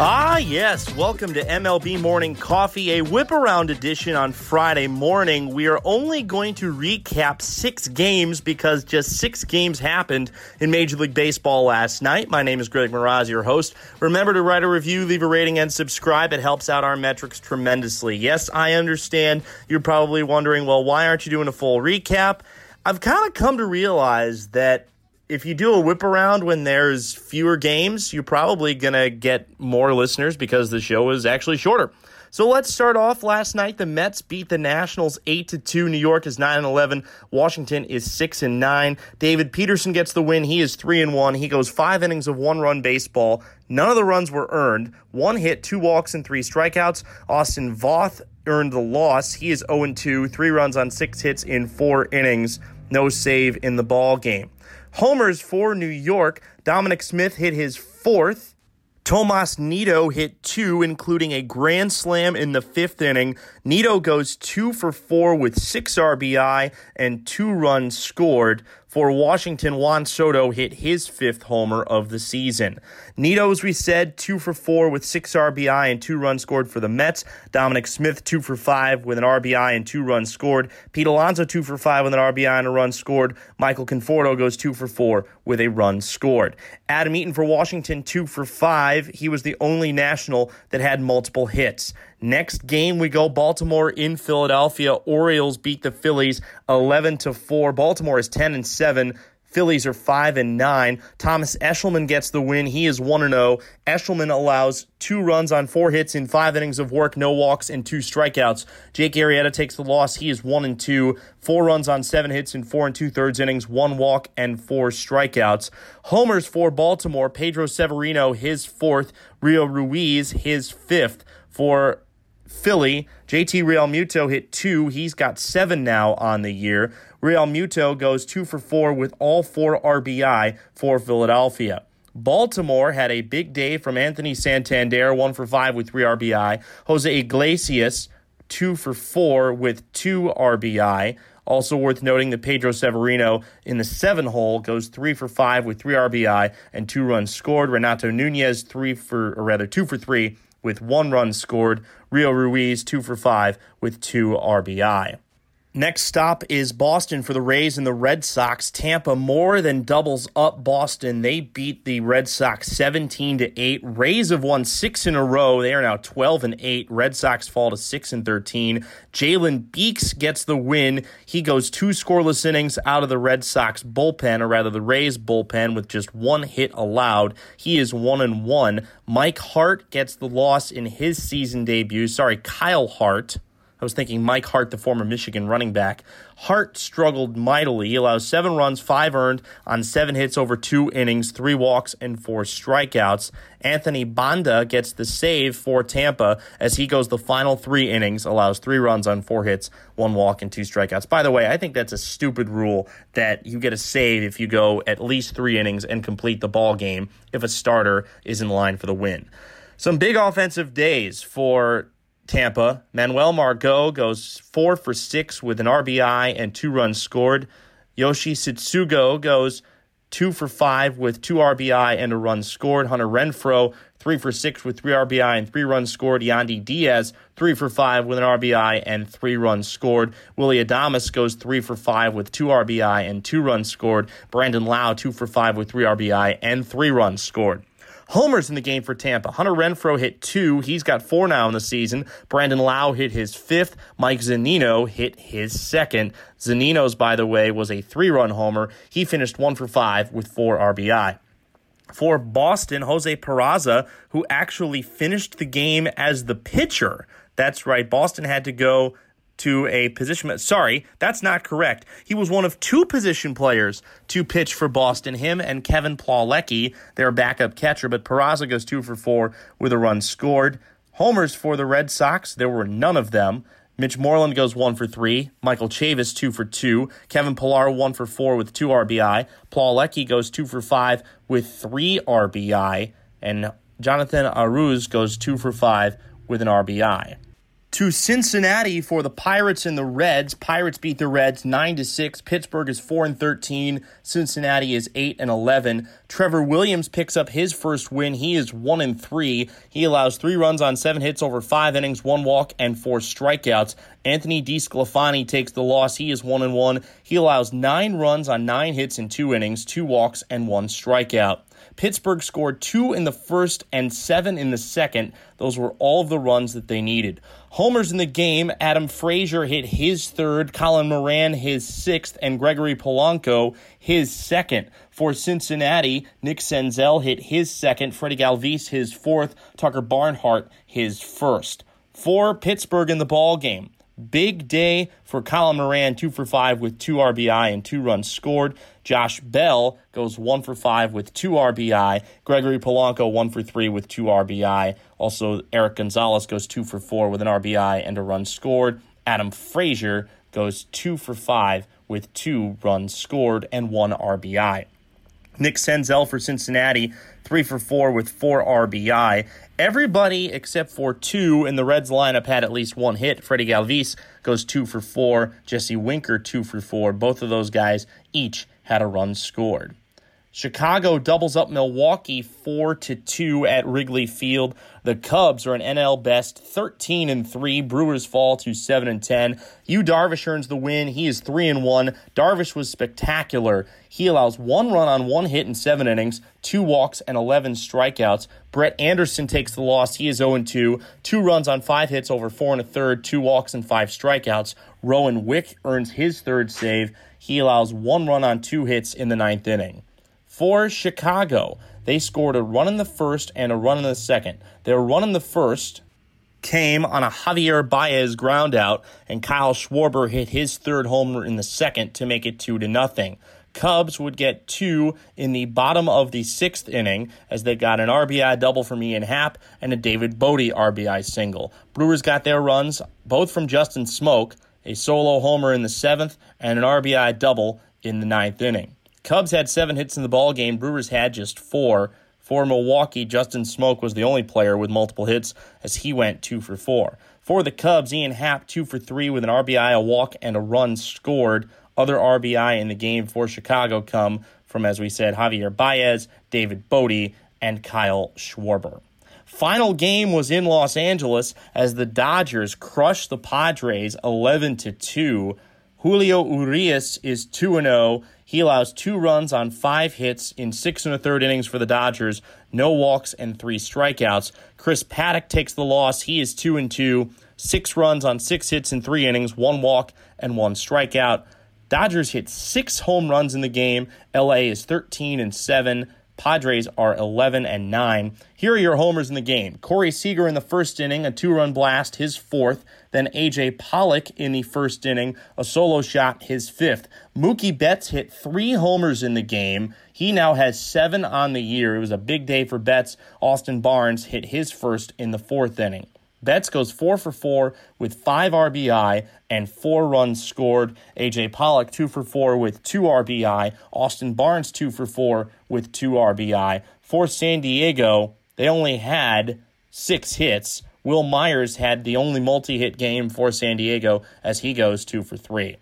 Ah, yes. Welcome to MLB Morning Coffee, a whip around edition on Friday morning. We are only going to recap six games because just six games happened in Major League Baseball last night. My name is Greg Mroz, your host. Remember to write a review, leave a rating, and subscribe. It helps out our metrics tremendously. Yes, I understand you're probably wondering, well, why aren't you doing a full recap? I've kind of come to realize that if you do a whip around when there's fewer games, you're probably going to get more listeners because the show is actually shorter. So let's start off last night. The Mets beat the Nationals 8 to 2. New York is 9 and 11. Washington is 6 and 9. David Peterson gets the win. He is 3 and 1. He goes 5 innings of one-run baseball. None of the runs were earned. One hit, two walks and 3 strikeouts. Austin Voth earned the loss. He is 0 and 2, 3 runs on 6 hits in 4 innings. No save in the ball game. Homers for New York. Dominic Smith hit his fourth. Tomas Nido hit two, including a grand slam in the fifth inning. Nido goes two for four with six RBI and two runs scored. For Washington, Juan Soto hit his fifth homer of the season. Nido, as we said, two for four with six RBI and two runs scored for the Mets. Dominic Smith, two for five with an RBI and two runs scored. Pete Alonso, two for five with an RBI and a run scored. Michael Conforto goes two for four with a run scored. Adam Eaton for Washington, two for five. He was the only national that had multiple hits. Next game we go Baltimore in Philadelphia. Orioles beat the Phillies 11 to 4. Baltimore is 10 and 7. Phillies are 5 and 9. Thomas Eshelman gets the win. He is 1 and 0. Eshelman allows 2 runs on 4 hits in 5 innings of work, no walks and 2 strikeouts. Jake Arrieta takes the loss. He is 1 and 2. 4 runs on 7 hits in 4 and 2 thirds innings, 1 walk and 4 strikeouts. Homers for Baltimore, Pedro Severino his 4th, Rio Ruiz his 5th. For Philly. JT Realmuto hit two. He's got seven now on the year. Realmuto goes two for four with all four RBI for Philadelphia. Baltimore had a big day from Anthony Santander, one for five with three RBI. Jose Iglesias, two for four with two RBI. Also worth noting that Pedro Severino in the seven hole goes three for five with three RBI and two runs scored. Renato Nunez, three for, or rather, two for three with one run scored. Rio Ruiz, two for five with two RBI. Next stop is Boston for the Rays and the Red Sox. Tampa more than doubles up Boston. They beat the Red Sox 17 to 8. Rays have won 6 in a row. They are now 12 and 8. Red Sox fall to 6 and 13. Jalen Beeks gets the win. He goes two scoreless innings out of the Red Sox bullpen, or rather the Rays bullpen with just one hit allowed. He is 1 and 1. Mike Hart gets the loss in his season debut. Sorry, Kyle Hart I was thinking Mike Hart, the former Michigan running back. Hart struggled mightily. He allows seven runs, five earned on seven hits over two innings, three walks, and four strikeouts. Anthony Banda gets the save for Tampa as he goes the final three innings, allows three runs on four hits, one walk, and two strikeouts. By the way, I think that's a stupid rule that you get a save if you go at least three innings and complete the ball game if a starter is in line for the win. Some big offensive days for Tampa. Manuel Margot goes four for six with an RBI and two runs scored. Yoshi Tsutsugo goes two for five with two RBI and a run scored. Hunter Renfroe, three for six with three RBI and three runs scored. Yandy Diaz, three for five with an RBI and three runs scored. Willy Adames goes three for five with two RBI and two runs scored. Brandon Lowe, two for five with three RBI and three runs scored homers in the game for Tampa. Hunter Renfroe hit two. He's got four now in the season. Brandon Lowe hit his fifth. Mike Zunino hit his second. Zunino's, by the way, was a three run homer. He finished one for five with four RBI. For Boston, Jose Peraza, who actually finished the game as the pitcher. That's right. Boston had to go to a position. Sorry, that's not correct. He was one of two position players to pitch for Boston. Him and Kevin Plawecki, their backup catcher. But Peraza goes two for four with a run scored. Homers for the Red Sox, there were none of them. Mitch Moreland goes one for three. Michael Chavis two for two. Kevin Pillar one for four with two RBI. Plawecki goes two for five with three RBI. And Jonathan Arauz goes two for five with an RBI. To Cincinnati for the Pirates and the Reds. Pirates beat the Reds 9 to 6. Pittsburgh is 4 and 13. Cincinnati is 8 and 11. Trevor Williams picks up his first win. He is 1 and 3. He allows 3 runs on 7 hits over 5 innings, 1 walk and 4 strikeouts. Anthony DeSclafani takes the loss. He is 1 and 1. He allows 9 runs on 9 hits in 2 innings, 2 walks and 1 strikeout. Pittsburgh scored two in the first and seven in the second. Those were all of the runs that they needed. Homers in the game Adam Frazier hit his third, Colin Moran his sixth, and Gregory Polanco his second. For Cincinnati, Nick Senzel hit his second, Freddy Galvis his fourth, Tucker Barnhart his first. For Pittsburgh in the ball game, Big day for Colin Moran, two for five with two RBI and two runs scored. Josh Bell goes one for five with two RBI. Gregory Polanco, one for three with two RBI. Also, Erik Gonzalez goes two for four with an RBI and a run scored. Adam Frazier goes two for five with two runs scored and one RBI. Nick Senzel for Cincinnati, three for four with four RBI. Everybody except for two in the Reds lineup had at least one hit. Freddy Galvis goes two for four. Jesse Winker, two for four. Both of those guys each had a run scored. Chicago doubles up Milwaukee 4 to 2 at Wrigley Field. The Cubs are an NL best 13 and 3. Brewers fall to 7 and 10. Yu Darvish earns the win. He is 3 and 1. Darvish was spectacular. He allows one run on one hit in 7 innings, 2 walks and 11 strikeouts. Brett Anderson takes the loss. He is 0 and 2. 2 runs on 5 hits over 4 and a third, 2 walks and 5 strikeouts. Rowan Wick earns his third save. He allows one run on 2 hits in the ninth inning. For Chicago, they scored a run in the first and a run in the second. Their run in the first came on a Javier Baez ground out, and Kyle Schwarber hit his third homer in the second to make it two to nothing. Cubs would get two in the bottom of the sixth inning as they got an RBI double from Ian Happ and a David Bote RBI single. Brewers got their runs both from Justin Smoak, a solo homer in the seventh, and an RBI double in the ninth inning. Cubs had seven hits in the ball game. Brewers had just four. For Milwaukee, Justin Smoak was the only player with multiple hits as he went two for four. For the Cubs, Ian Happ two for three with an RBI, a walk, and a run scored. Other RBI in the game for Chicago come from, as we said, Javier Baez, David Bote, and Kyle Schwarber. Final game was in Los Angeles as the Dodgers crushed the Padres 11 to 2. Julio Urias is 2 0. He allows two runs on five hits in six and a third innings for the Dodgers, no walks and three strikeouts. Chris Paddack takes the loss. He is two and two, six runs on six hits in three innings, one walk and one strikeout. Dodgers hit six home runs in the game. LA is 13 and 7. Padres are 11 and 9. Here are your homers in the game. Corey Seager in the first inning, a two run blast, his fourth. Then AJ Pollock in the first inning, a solo shot, his fifth. Mookie Betts hit three homers in the game. He now has seven on the year. It was a big day for Betts. Austin Barnes hit his first in the fourth inning. Betts goes four for four with five RBI and four runs scored. AJ Pollock two for four with two RBI. Austin Barnes two for four with two RBI. For San Diego, they only had six hits. Wil Myers had the only multi hit game for San Diego as he goes two for three.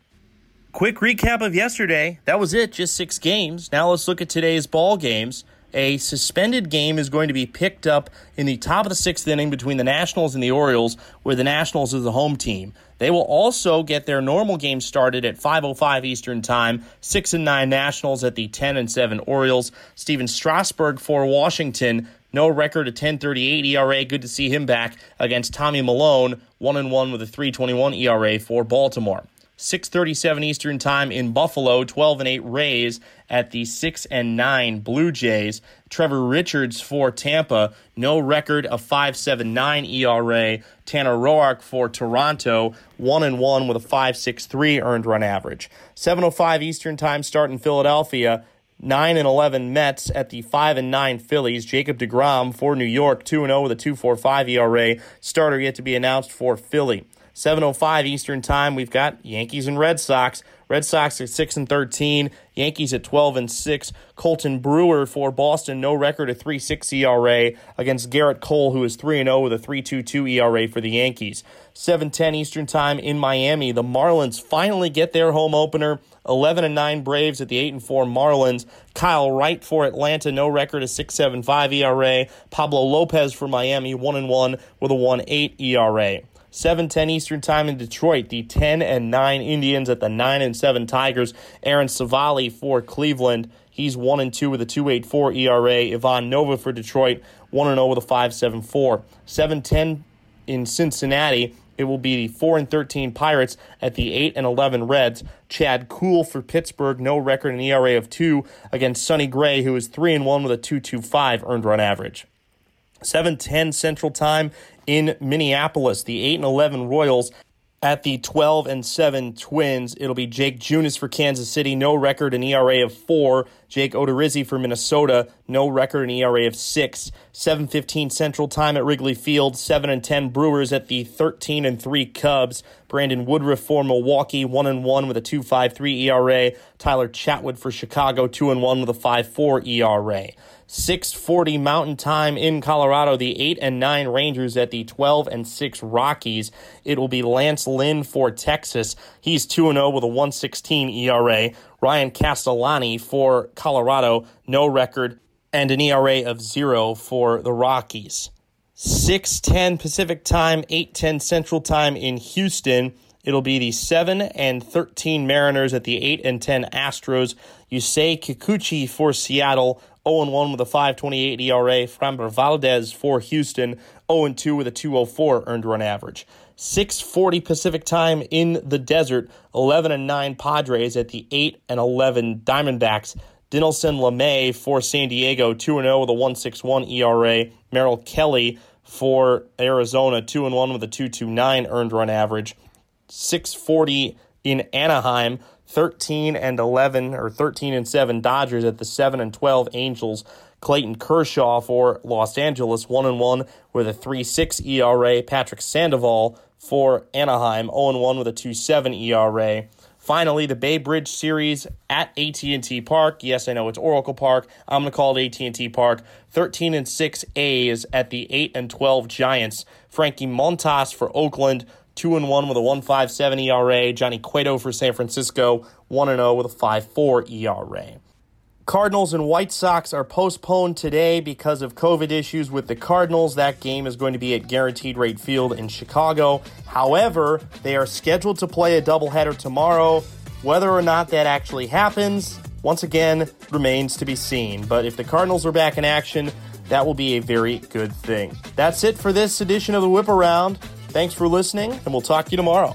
Quick recap of yesterday. That was it, just six games. Now let's look at today's ball games a suspended game is going to be picked up in the top of the sixth inning between the Nationals and the Orioles, where the Nationals is the home team. They will also get their normal game started at 5:05 Eastern Time. Six and nine Nationals at the 10 and seven Orioles. Stephen Strasburg for Washington. No record, a 10.38 ERA. Good to see him back against Tommy Milone, one and one with a 3.21 ERA for Baltimore. 6:37 Eastern Time in Buffalo, 12 and 8 Rays at the 6 and 9 Blue Jays. Trevor Richards for Tampa, no record of 5.79 ERA. Tanner Roark for Toronto, 1 and 1 with a 5.63 earned run average. 7:05 Eastern Time start in Philadelphia. 9 and 11 Mets at the 5 and 9 Phillies. Jacob DeGrom for New York, 2 and 0 with a 2.45 ERA. Starter yet to be announced for Philly. 7:05 Eastern Time, we've got Yankees and Red Sox. Red Sox at 6 and 13, Yankees at 12 and 6. Colten Brewer for Boston, no record, a 3.6 ERA against Gerrit Cole, who is 3 and 0 with a 3.22 ERA for the Yankees. 7:10 Eastern Time in Miami, the Marlins finally get their home opener. 11 and 9 Braves at the 8 and 4 Marlins. Kyle Wright for Atlanta, no record, a 6.75 ERA. Pablo Lopez for Miami, 1 and 1 with a 1.8 ERA. 7:10 Eastern Time in Detroit. The 10 and 9 Indians at the 9 and 7 Tigers. Aaron Civale for Cleveland. He's 1 and 2 with a 2.84 ERA. Ivan Nova for Detroit, 1 and 0 with a 5.74. 7:10 in Cincinnati. It will be the 4 and 13 Pirates at the 8 and 11 Reds. Chad Kuhl for Pittsburgh, no record in ERA of 2 against Sonny Gray, who is 3 and 1 with a 2.25 earned run average. 7:10 Central Time in Minneapolis. The 8 and 11 Royals at the 12 and 7 Twins. It'll be Jake Junis for Kansas City, no record in ERA of 4. Jake Odorizzi for Minnesota, no record in ERA of 6. 7:15 Central Time at Wrigley Field, 7 and 10 Brewers at the 13 and 3 Cubs. Brandon Woodruff for Milwaukee, 1 and 1 with a 2.53 ERA. Tyler Chatwood for Chicago, 2 and 1 with a 5.4 ERA. 640 Mountain Time in Colorado, the 8 and 9 Rangers at the 12 and 6 Rockies. It will be Lance Lynn for Texas. He's 2 0 with a 116 ERA. Ryan Castellani for Colorado, no record, and an ERA of 0 for the Rockies. 610 Pacific Time, 810 Central Time in Houston. It'll be the 7 and 13 Mariners at the 8 and 10 Astros. Yusei Kikuchi for Seattle, 0 1 with a 5.28 ERA. Framber Valdez for Houston, 0 2 with a 2.04 earned run average. 6:40 Pacific Time in the desert. 11 and 9 Padres at the 8 and 11 Diamondbacks. Dinelson Lamet for San Diego, 2 0 with a 1.61 ERA. Merrill Kelly for Arizona, 2 1 with a 2.29 earned run average. 640 in Anaheim. 13 and 11 or 13 and 7 Dodgers at the 7 and 12 Angels. Clayton Kershaw for Los Angeles 1 and 1 with a 3.6 ERA. Patrick Sandoval for Anaheim 0 and 1 with a 2.7 ERA. Finally, the Bay Bridge Series at AT&T Park. Yes, I know it's Oracle Park. I'm going to call it AT&T Park. 13 and 6 A's at the 8 and 12 Giants. Frankie Montas for Oakland 2 and 1 with a 1.57 ERA. Johnny Cueto for San Francisco, 1 and 0 with a 5.4 ERA. Cardinals and White Sox are postponed today because of COVID issues with the Cardinals. That game is going to be at Guaranteed Rate Field in Chicago. However, they are scheduled to play a doubleheader tomorrow. Whether or not that actually happens, once again, remains to be seen. But if the Cardinals are back in action, that will be a very good thing. That's it for this edition of the Whip Around. Thanks for listening, and we'll talk to you tomorrow.